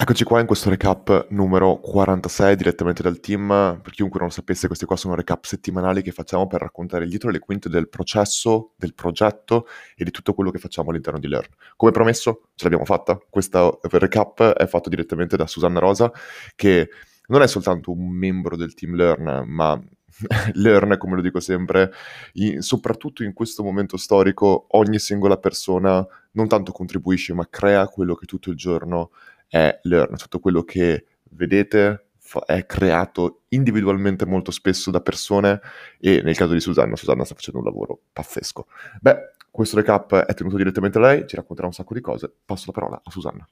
Eccoci qua in questo recap numero 46 direttamente dal team. Per chiunque non lo sapesse, questi qua sono recap settimanali che facciamo per raccontare dietro le quinte del processo, del progetto e di tutto quello che facciamo all'interno di Learn. Come promesso, ce l'abbiamo fatta. Questo recap è fatto direttamente da Susanna Rosa, che non è soltanto un membro del team Learn, ma Learn, come lo dico sempre, in, soprattutto in questo momento storico, ogni singola persona non tanto contribuisce, ma crea quello che tutto il giorno è Learn, tutto quello che vedete è creato individualmente molto spesso da persone e nel caso di Susanna, Susanna sta facendo un lavoro pazzesco. Beh, questo recap è tenuto direttamente a lei, ci racconterà un sacco di cose. Passo la parola a Susanna.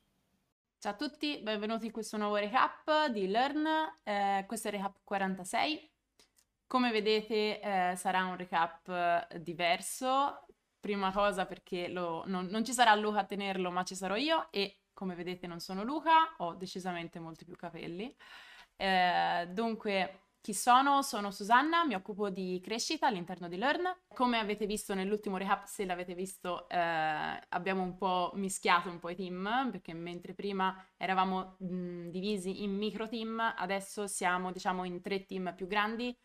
Ciao a tutti, benvenuti in questo nuovo recap di Learn. Eh, questo è il recap 46. Come vedete eh, sarà un recap eh, diverso. Prima cosa perché lo, non, non ci sarà Luca a tenerlo, ma ci sarò io e come vedete non sono Luca, ho decisamente molti più capelli. Eh, dunque, chi sono? Sono Susanna, mi occupo di crescita all'interno di Learn. Come avete visto nell'ultimo recap, se l'avete visto, eh, abbiamo un po' mischiato un po' i team, perché mentre prima eravamo mh, divisi in micro team, adesso siamo diciamo in tre team più grandi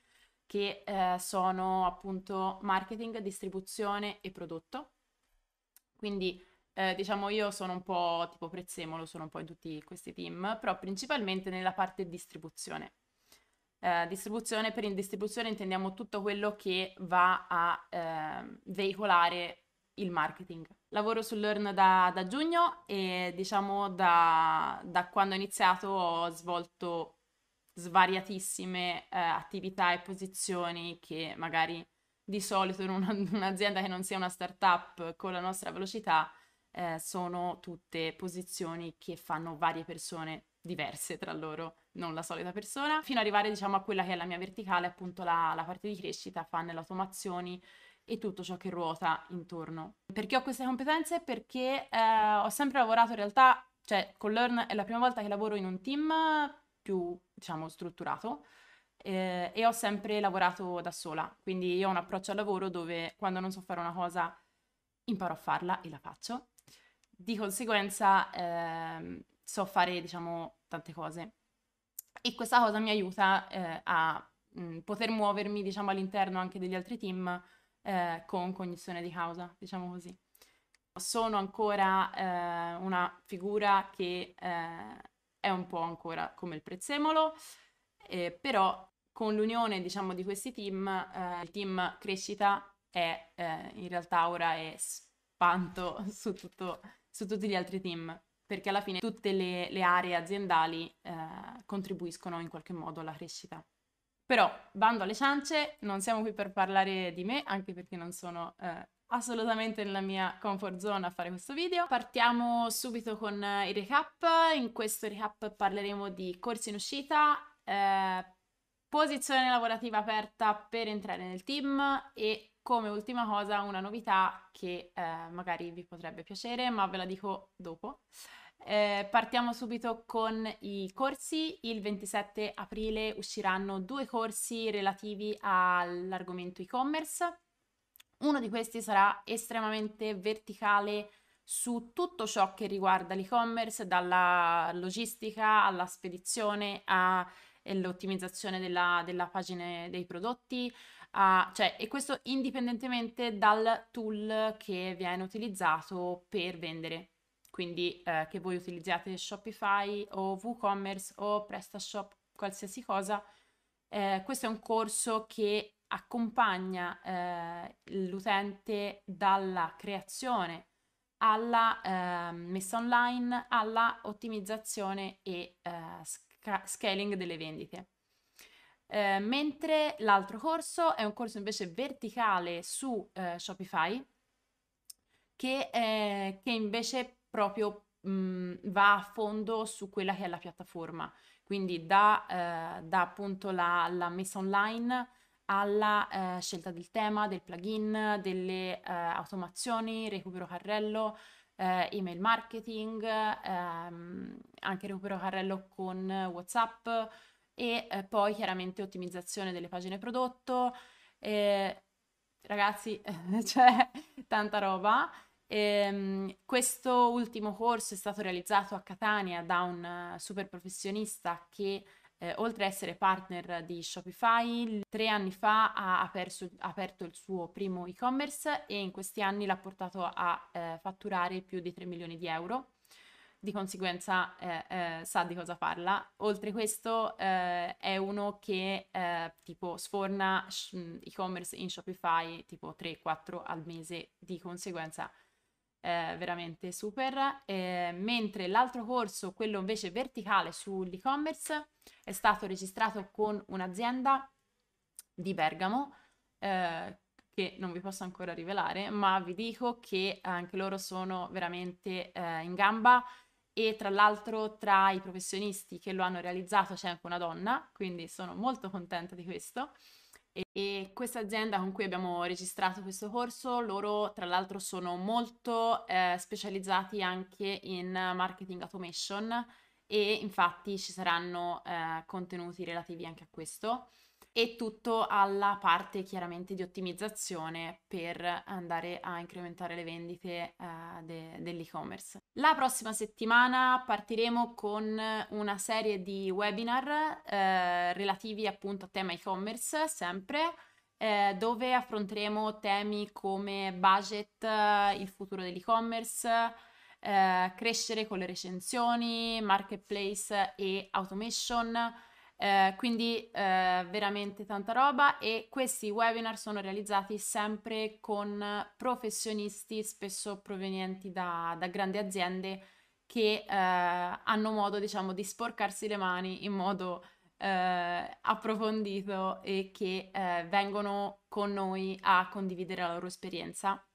che eh, sono appunto marketing, distribuzione e prodotto. Quindi eh, diciamo io sono un po' tipo prezzemolo, sono un po' in tutti questi team, però principalmente nella parte distribuzione. Eh, distribuzione, per in distribuzione intendiamo tutto quello che va a eh, veicolare il marketing. Lavoro su Learn da, da giugno e diciamo da, da, quando ho iniziato ho svolto svariatissime eh, attività e posizioni che magari di solito in una, un'azienda che non sia una startup con la nostra velocità eh, sono tutte posizioni che fanno varie persone diverse tra loro, non la solita persona, fino ad arrivare diciamo a quella che è la mia verticale, appunto la, la parte di crescita, funnel, automazioni e tutto ciò che ruota intorno. Perché ho queste competenze? Perché eh, ho sempre lavorato in realtà, cioè con Learn è la prima volta che lavoro in un team più, diciamo, strutturato eh, e ho sempre lavorato da sola, quindi io ho un approccio al lavoro dove quando non so fare una cosa imparo a farla e la faccio di conseguenza eh, so fare, diciamo, tante cose. E questa cosa mi aiuta eh, a mh, mm, poter muovermi, diciamo, all'interno anche degli altri team eh, con cognizione di causa, diciamo così. Sono ancora eh, una figura che eh, è un po' ancora come il prezzemolo, eh, però con l'unione, diciamo, di questi team, il team crescita è in realtà ora è spanto su tutto su tutti gli altri team, perché alla fine tutte le, le aree aziendali eh, contribuiscono in qualche modo alla crescita. Però, bando alle ciance, non siamo qui per parlare di me, anche perché non sono eh, assolutamente nella mia comfort zone a fare questo video. Partiamo subito con eh, il recap. In questo recap parleremo di corsi in uscita, eh, posizione lavorativa aperta per entrare nel team e come ultima cosa una novità che eh, magari vi potrebbe piacere, ma ve la dico dopo. Eh, partiamo subito con i corsi. Il 27 aprile usciranno due corsi relativi all'argomento e-commerce. Uno di questi sarà estremamente verticale su tutto ciò che riguarda l'e-commerce, dalla logistica alla spedizione all'ottimizzazione della, della pagina dei prodotti, a, cioè, e questo indipendentemente dal tool che viene utilizzato per vendere. Quindi eh, che voi utilizziate Shopify o WooCommerce o PrestaShop, qualsiasi cosa, eh, questo è un corso che accompagna eh, l'utente dalla creazione alla eh, messa online, alla ottimizzazione e eh, sc- scaling delle vendite. Eh, mentre l'altro corso è un corso invece verticale su eh, Shopify che, eh, che, invece proprio mh, va a fondo su quella che è la piattaforma, quindi da, eh, da appunto la, la, messa online alla eh, scelta del tema, del plugin, delle automazioni, recupero carrello, email marketing, ehm, anche recupero carrello con WhatsApp e eh, poi chiaramente ottimizzazione delle pagine prodotto. Eh, ragazzi, c'è tanta roba. Ehm, questo ultimo corso è stato realizzato a Catania da un uh, super professionista che eh, oltre ad essere partner di Shopify, tre anni fa ha aperso, aperto il suo primo e-commerce e in questi anni l'ha portato a eh, fatturare più di 3 milioni di euro. Di conseguenza eh, eh sa di cosa parla. Oltre questo eh, è uno che eh, tipo sforna e-commerce in Shopify tipo 3-4 al mese, di conseguenza veramente super, mentre l'altro corso, quello invece verticale sull'e-commerce, è stato registrato con un'azienda di Bergamo, eh, che non vi posso ancora rivelare, ma vi dico che anche loro sono veramente eh, in gamba e tra l'altro tra i professionisti che lo hanno realizzato c'è anche una donna, quindi sono molto contenta di questo. E, questa azienda con cui abbiamo registrato questo corso, loro tra l'altro sono molto eh, specializzati anche in marketing automation e infatti ci saranno eh, contenuti relativi anche a questo e tutto alla parte chiaramente di ottimizzazione per andare a incrementare le vendite uh, de- dell'e-commerce. La prossima settimana partiremo con una serie di webinar uh, relativi appunto a tema e-commerce sempre. Eh, dove affronteremo temi come budget, il futuro dell'e-commerce, eh, crescere con le recensioni, marketplace e automation, eh, quindi eh, veramente tanta roba e questi webinar sono realizzati sempre con professionisti spesso provenienti da, da grandi aziende che eh, hanno modo diciamo di sporcarsi le mani in modo eh, approfondito e che eh, vengono con noi a condividere la loro esperienza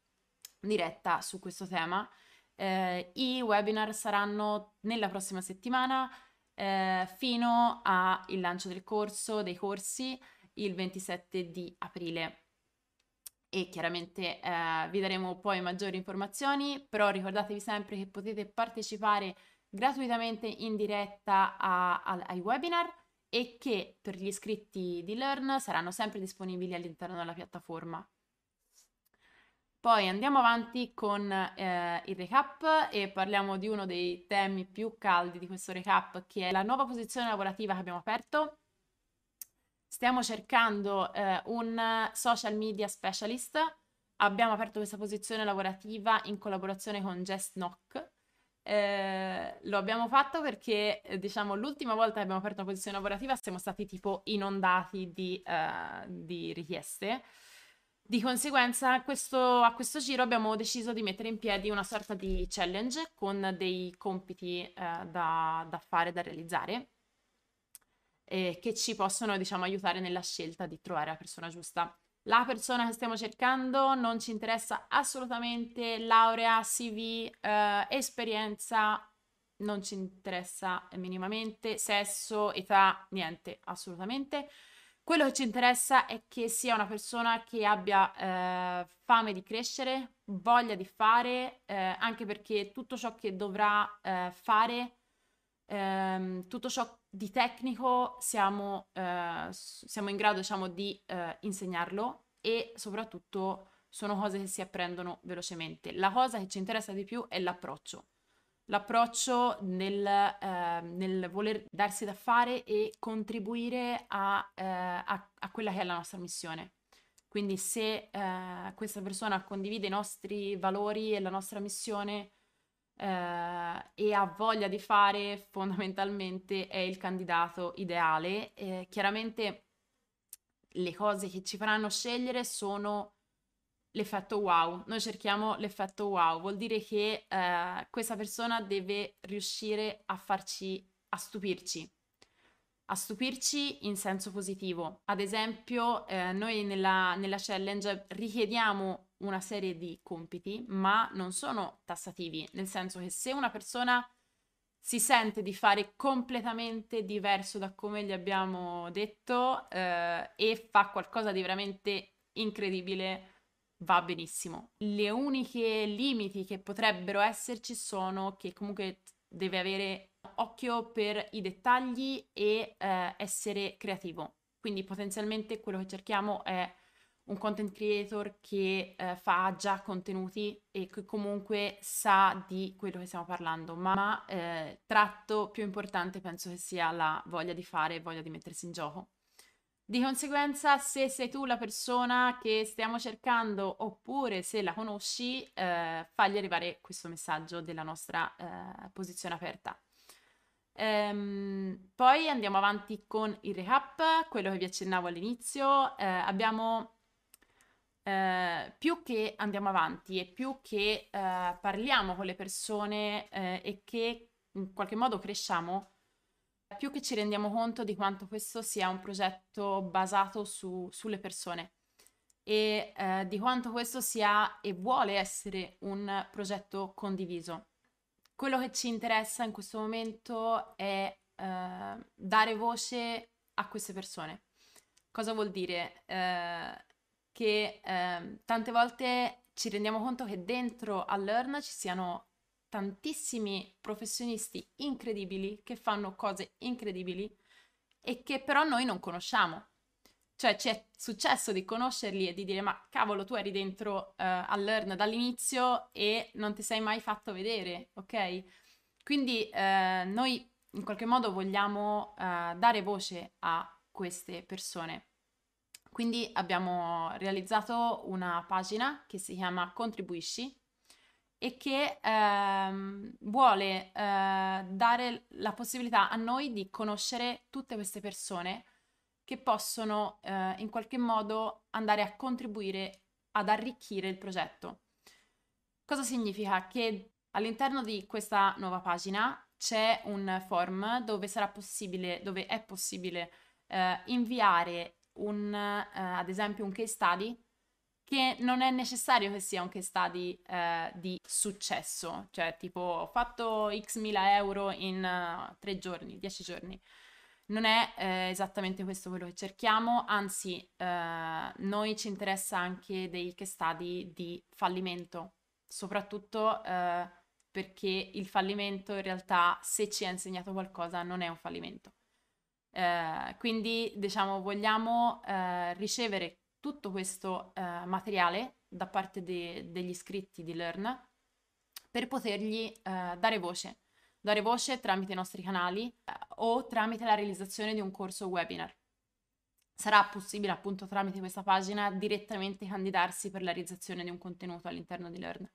diretta su questo tema. I webinar saranno nella prossima settimana eh, fino al lancio del corso, dei corsi, il 27 di aprile. E chiaramente eh, vi daremo poi maggiori informazioni, però ricordatevi sempre che potete partecipare gratuitamente in diretta a, a, ai webinar e che per gli iscritti di Learn saranno sempre disponibili all'interno della piattaforma. Poi andiamo avanti con eh, il recap e parliamo di uno dei temi più caldi di questo recap, che è la nuova posizione lavorativa che abbiamo aperto. Stiamo cercando eh, un social media specialist. Abbiamo aperto questa posizione lavorativa in collaborazione con Jess Knock. Eh, lo abbiamo fatto perché, diciamo, l'ultima volta che abbiamo aperto una posizione lavorativa siamo stati tipo inondati di, uh, di richieste. Di conseguenza, questo, a questo giro abbiamo deciso di mettere in piedi una sorta di challenge con dei compiti eh, da, da, fare, da realizzare, eh, che ci possono, diciamo, aiutare nella scelta di trovare la persona giusta. La persona che stiamo cercando non ci interessa assolutamente laurea, CV, eh, esperienza, non ci interessa minimamente, sesso, età, niente, assolutamente. Quello che ci interessa è che sia una persona che abbia eh, fame di crescere, voglia di fare, eh, anche perché tutto ciò che dovrà eh, fare, ehm, tutto ciò di tecnico siamo, eh, siamo in grado diciamo, di eh, insegnarlo e soprattutto sono cose che si apprendono velocemente. La cosa che ci interessa di più è l'approccio l'approccio nel, eh, nel, voler darsi da fare e contribuire a, eh, a, a, quella che è la nostra missione. Quindi se eh, questa persona condivide i nostri valori e la nostra missione eh, e ha voglia di fare, fondamentalmente è il candidato ideale. chiaramente le cose che ci faranno scegliere sono l'effetto wow. Noi cerchiamo l'effetto wow, vuol dire che eh, questa persona deve riuscire a farci, a stupirci, a stupirci in senso positivo. Ad esempio, eh, noi nella, nella challenge richiediamo una serie di compiti, ma non sono tassativi, nel senso che se una persona si sente di fare completamente diverso da come gli abbiamo detto eh, e fa qualcosa di veramente incredibile, va benissimo. Le uniche limiti che potrebbero esserci sono che comunque deve avere occhio per i dettagli e eh, essere creativo. Quindi potenzialmente quello che cerchiamo è un content creator che eh, fa già contenuti e che comunque sa di quello che stiamo parlando, ma eh, tratto più importante penso che sia la voglia di fare, voglia di mettersi in gioco. Di conseguenza, se sei tu la persona che stiamo cercando oppure se la conosci, eh, fagli arrivare questo messaggio della nostra eh, posizione aperta. Ehm, poi andiamo avanti con il recap, quello che vi accennavo all'inizio. Eh, abbiamo eh, più che andiamo avanti e più che eh, parliamo con le persone eh, e che in qualche modo cresciamo, più che ci rendiamo conto di quanto questo sia un progetto basato su, sulle persone e eh, di quanto questo sia e vuole essere un progetto condiviso. Quello che ci interessa in questo momento è eh, dare voce a queste persone. Cosa vuol dire? Eh, che eh, tante volte ci rendiamo conto che dentro a Learn ci siano tantissimi professionisti incredibili che fanno cose incredibili e che però noi non conosciamo. Cioè ci è successo di conoscerli e di dire ma cavolo tu eri dentro uh, a Learn dall'inizio e non ti sei mai fatto vedere, ok? Quindi uh, noi in qualche modo vogliamo uh, dare voce a queste persone. Quindi abbiamo realizzato una pagina che si chiama Contribuisci e che ehm, vuole eh, dare la possibilità a noi di conoscere tutte queste persone che possono eh, in qualche modo andare a contribuire ad arricchire il progetto. Cosa significa? Che all'interno di questa nuova pagina c'è un form dove possibile, dove è possibile eh, inviare un, eh, ad esempio un case study che non è necessario che sia un case study eh, di successo, cioè tipo ho fatto x mila euro in uh, tre giorni, dieci giorni. Non è eh, esattamente questo quello che cerchiamo, anzi eh, noi ci interessa anche dei case study di fallimento, soprattutto eh, perché il fallimento in realtà se ci ha insegnato qualcosa non è un fallimento. Eh, quindi, diciamo, vogliamo ricevere tutto questo eh, materiale da parte de- degli iscritti di Learn per potergli eh, dare voce, dare voce tramite i nostri canali eh, o tramite la realizzazione di un corso webinar. Sarà possibile appunto tramite questa pagina direttamente candidarsi per la realizzazione di un contenuto all'interno di Learn.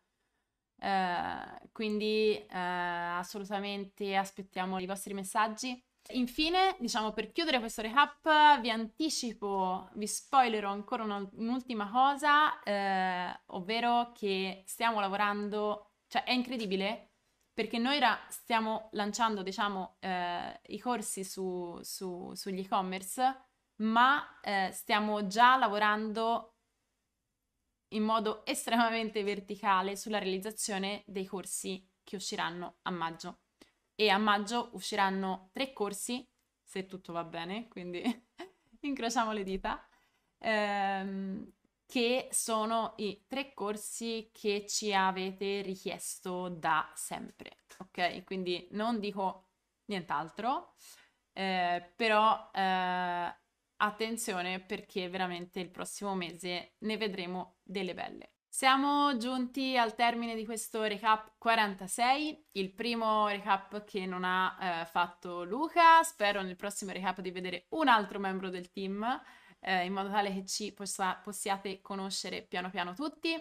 Uh, quindi uh, assolutamente aspettiamo i vostri messaggi Infine, diciamo, per chiudere questo recap, vi anticipo, vi spoilerò ancora un'ultima cosa, eh, ovvero che stiamo lavorando, cioè è incredibile perché noi ora stiamo lanciando, diciamo, eh, i corsi su, su, sugli e-commerce, ma eh, stiamo già lavorando in modo estremamente verticale sulla realizzazione dei corsi che usciranno a maggio e a maggio usciranno tre corsi, se tutto va bene, quindi incrociamo le dita, ehm, che sono i tre corsi che ci avete richiesto da sempre, ok? Quindi non dico nient'altro, eh, però eh, attenzione perché veramente il prossimo mese ne vedremo delle belle. Siamo giunti al termine di questo recap 46, il primo recap che non ha eh, fatto Luca. Spero nel prossimo recap di vedere un altro membro del team, eh, in modo tale che ci possa, possiate conoscere piano piano tutti.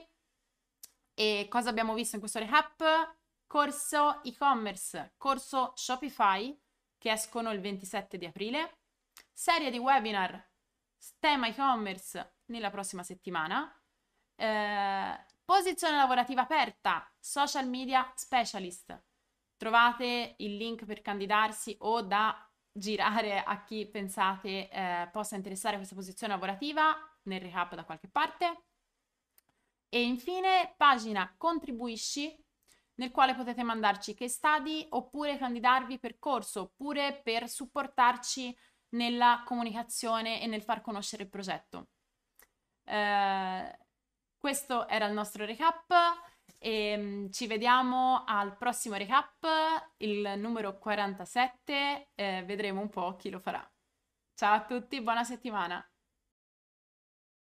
E cosa abbiamo visto in questo recap? Corso e-commerce, corso Shopify, che escono il 27 di aprile, serie di webinar, tema e-commerce nella prossima settimana eh, posizione lavorativa aperta, social media specialist. Trovate il link per candidarsi o da girare a chi pensate eh, possa interessare questa posizione lavorativa nel recap da qualche parte. E infine pagina contribuisci nel quale potete mandarci case study oppure candidarvi per corso oppure per supportarci nella comunicazione e nel far conoscere il progetto. Eh, questo era il nostro recap e um, ci vediamo al prossimo recap, il numero 47, eh, vedremo un po' chi lo farà. Ciao a tutti, buona settimana!